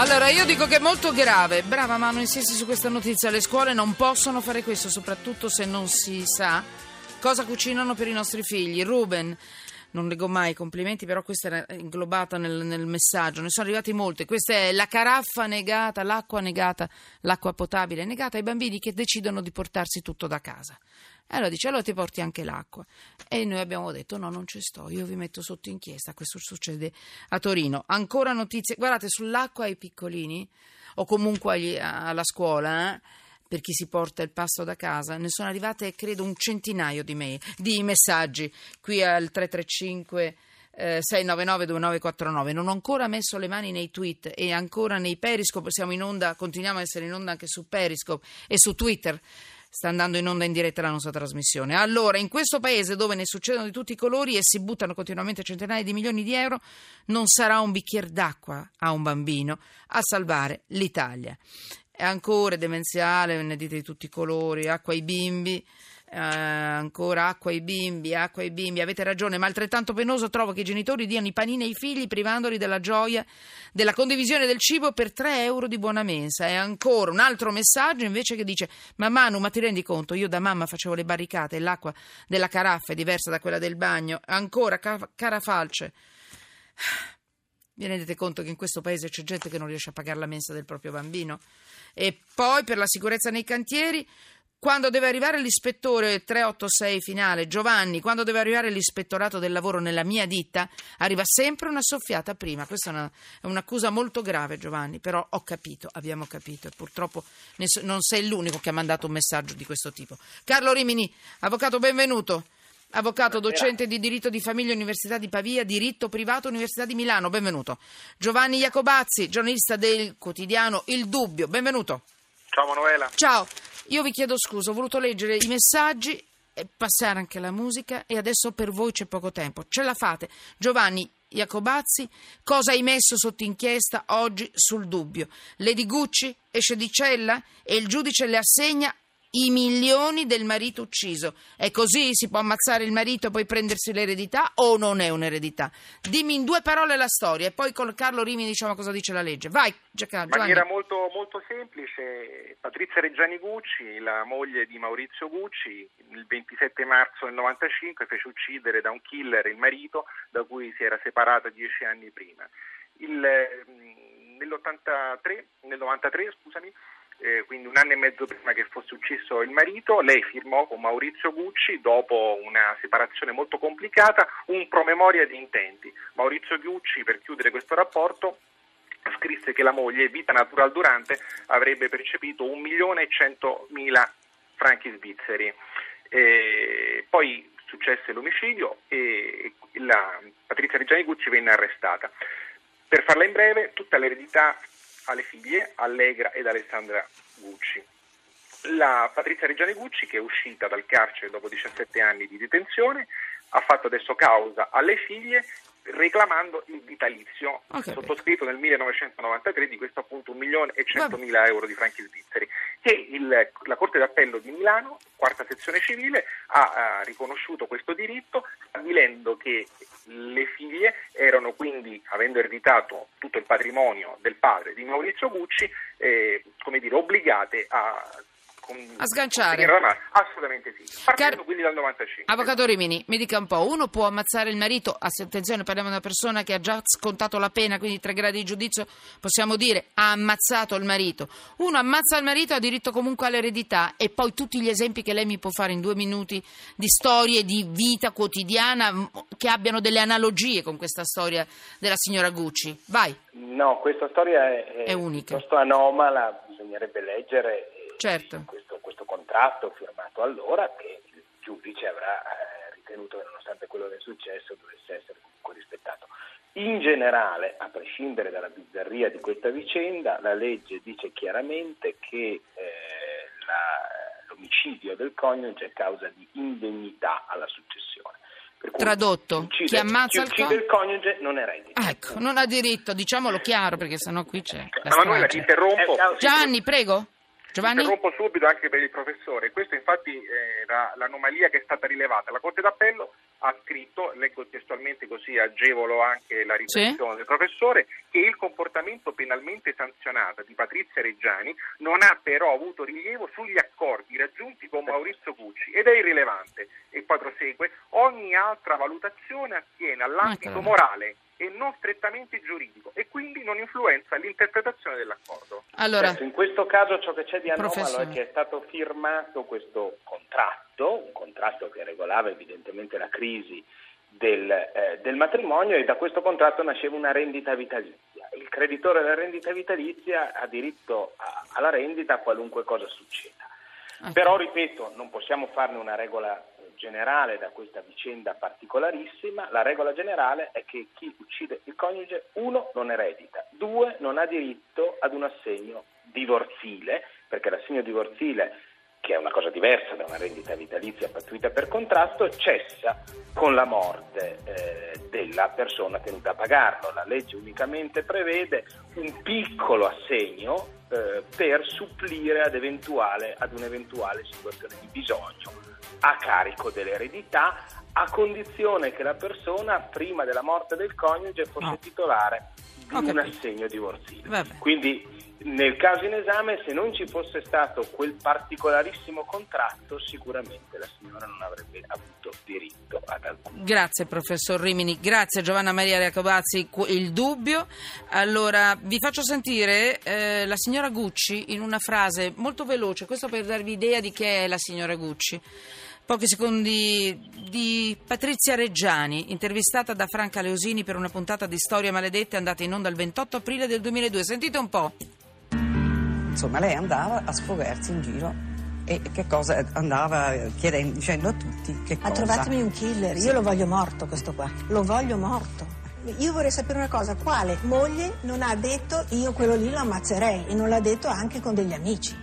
Allora, io dico che è molto grave. Brava Mano, insisti su questa notizia. Le scuole non possono fare questo, soprattutto se non si sa cosa cucinano per i nostri figli. Ruben, non leggo mai i complimenti, però questa era inglobata nel, nel messaggio. Ne sono arrivati molte. Questa è la caraffa negata, l'acqua negata, l'acqua potabile negata ai bambini che decidono di portarsi tutto da casa. E allora dice, allora ti porti anche l'acqua. E noi abbiamo detto, no, non ci sto, io vi metto sotto inchiesta. Questo succede a Torino. Ancora notizie, guardate, sull'acqua ai piccolini, o comunque agli- alla scuola, eh, per chi si porta il pasto da casa, ne sono arrivate, credo, un centinaio di, mail, di messaggi qui al 335... eh, 699-2949 non ho ancora messo le mani nei tweet e ancora nei Periscope siamo in onda, continuiamo a essere in onda anche su Periscope e su Twitter sta andando in onda in diretta la nostra trasmissione. Allora, in questo paese dove ne succedono di tutti i colori e si buttano continuamente centinaia di milioni di euro, non sarà un bicchiere d'acqua a un bambino a salvare l'Italia. E ancora demenziale, ne dite di tutti i colori, acqua ai bimbi. Eh, ancora acqua ai bimbi, acqua ai bimbi, avete ragione, ma altrettanto penoso trovo che i genitori diano i panini ai figli privandoli della gioia della condivisione del cibo per 3 euro di buona mensa. E ancora un altro messaggio invece che dice: Ma Manu, ma ti rendi conto? Io da mamma facevo le barricate e l'acqua della caraffa è diversa da quella del bagno. Ancora, ca- cara falce. Vi rendete conto che in questo paese c'è gente che non riesce a pagare la mensa del proprio bambino? E poi per la sicurezza nei cantieri, quando deve arrivare l'ispettore 386 finale, Giovanni, quando deve arrivare l'ispettorato del lavoro nella mia ditta, arriva sempre una soffiata prima. Questa è, una- è un'accusa molto grave, Giovanni, però ho capito, abbiamo capito e purtroppo non sei l'unico che ha mandato un messaggio di questo tipo. Carlo Rimini, avvocato, benvenuto. Avvocato, docente di diritto di famiglia, Università di Pavia, diritto privato, Università di Milano, benvenuto. Giovanni Jacobazzi, giornalista del quotidiano Il Dubbio, benvenuto. Ciao Manuela. Ciao, io vi chiedo scusa, ho voluto leggere i messaggi e passare anche la musica e adesso per voi c'è poco tempo. Ce la fate. Giovanni Jacobazzi, cosa hai messo sotto inchiesta oggi sul dubbio? Lady Gucci esce di cella e il giudice le assegna i milioni del marito ucciso. È così? Si può ammazzare il marito e poi prendersi l'eredità o non è un'eredità? Dimmi in due parole la storia e poi con Carlo Rimi diciamo cosa dice la legge. Vai, Giacomo. In maniera molto, molto semplice, Patrizia Reggiani Gucci, la moglie di Maurizio Gucci, il 27 marzo del 95 fece uccidere da un killer il marito da cui si era separata dieci anni prima. Il, ehm, nell'83, nel 93, scusami, eh, quindi un anno e mezzo prima che fosse ucciso il marito, lei firmò con Maurizio Gucci, dopo una separazione molto complicata, un promemoria di intenti. Maurizio Gucci, per chiudere questo rapporto, scrisse che la moglie, vita natural durante, avrebbe percepito 1 milione e 100 mila franchi svizzeri. E poi successe l'omicidio e la Patrizia Reggiani Gucci venne arrestata. Per farla in breve, tutta l'eredità alle figlie Allegra ed Alessandra Gucci. La Patrizia Reggiani Gucci, che è uscita dal carcere dopo 17 anni di detenzione, ha fatto adesso causa alle figlie reclamando il vitalizio capito. sottoscritto nel 1993 di questo appunto 1 milione e 100 mila euro di franchi svizzeri che il- la Corte d'Appello di Milano, quarta sezione civile, ha, ha riconosciuto questo diritto stabilendo che le figlie erano quindi, avendo ereditato tutto il patrimonio del padre di Maurizio Gucci, eh, dire, obbligate a, con- A sganciare. mano. Assolutamente sì. Partendo Car- quindi dal 95. Avvocato Rimini, mi dica un po', uno può ammazzare il marito, attenzione parliamo di una persona che ha già scontato la pena, quindi tre gradi di giudizio, possiamo dire ha ammazzato il marito. Uno ammazza il marito, ha diritto comunque all'eredità e poi tutti gli esempi che lei mi può fare in due minuti di storie di vita quotidiana che abbiano delle analogie con questa storia della signora Gucci. Vai, No, questa storia è, È unica. piuttosto anomala, bisognerebbe leggere Certo. questo, questo contratto firmato allora che il giudice avrà eh, ritenuto che nonostante quello che è successo dovesse essere comunque rispettato. In generale, a prescindere dalla bizzarria di questa vicenda, la legge dice chiaramente che eh, la- l'omicidio del coniuge è causa di indegnità alla successione. Per cui Tradotto, chi uccide, chi ammazza chi il coniuge non eredita. ecco, non ha diritto, diciamolo chiaro perché sennò qui c'è la Ma Manuela, ti strage. interrompo. Gianni, prego. Giovanni? Interrompo subito anche per il professore. Questa infatti era l'anomalia che è stata rilevata. La Corte d'Appello ha scritto, leggo testualmente così agevolo anche la riflessione sì. del professore, che il comportamento penalmente sanzionato di Patrizia Reggiani non ha però avuto rilievo sugli accordi raggiunti con Maurizio Gucci ed è irrilevante. E poi prosegue, ogni altra valutazione attiene all'ambito morale e non strettamente giuridico e quindi non influenza l'interpretazione dell'accordo. Allora, certo, in questo caso ciò che c'è di anomalo è che è stato firmato questo contratto, un contratto che regolava evidentemente la crisi del, eh, del matrimonio e da questo contratto nasceva una rendita vitalizia. Il creditore della rendita vitalizia ha diritto a, alla rendita qualunque cosa succeda. Okay. Però, ripeto, non possiamo farne una regola generale da questa vicenda particolarissima, la regola generale è che chi uccide il coniuge, uno, non eredita, due, non ha diritto ad un assegno divorzile, perché l'assegno divorzile che è una cosa diversa da una rendita vitalizia pattuita per contratto, cessa con la morte eh, della persona tenuta a pagarlo. La legge unicamente prevede un piccolo assegno eh, per supplire ad, ad un'eventuale situazione di bisogno a carico dell'eredità a condizione che la persona prima della morte del coniuge fosse no. titolare di un assegno divorzio. Quindi nel caso in esame, se non ci fosse stato quel particolarissimo contratto, sicuramente la signora non avrebbe avuto diritto ad alcun. Grazie professor Rimini, grazie Giovanna Maria Jacobazzi. Il dubbio. Allora, vi faccio sentire eh, la signora Gucci in una frase molto veloce, questo per darvi idea di chi è la signora Gucci pochi secondi di Patrizia Reggiani, intervistata da Franca Leosini per una puntata di Storia Maledette andata in onda il 28 aprile del 2002. Sentite un po'. Insomma, lei andava a sfogarsi in giro e che cosa andava chiedendo, dicendo a tutti che Ma cosa. trovatemi un killer, io lo voglio morto questo qua, lo voglio morto. Io vorrei sapere una cosa, quale moglie non ha detto io quello lì lo ammazzerei e non l'ha detto anche con degli amici?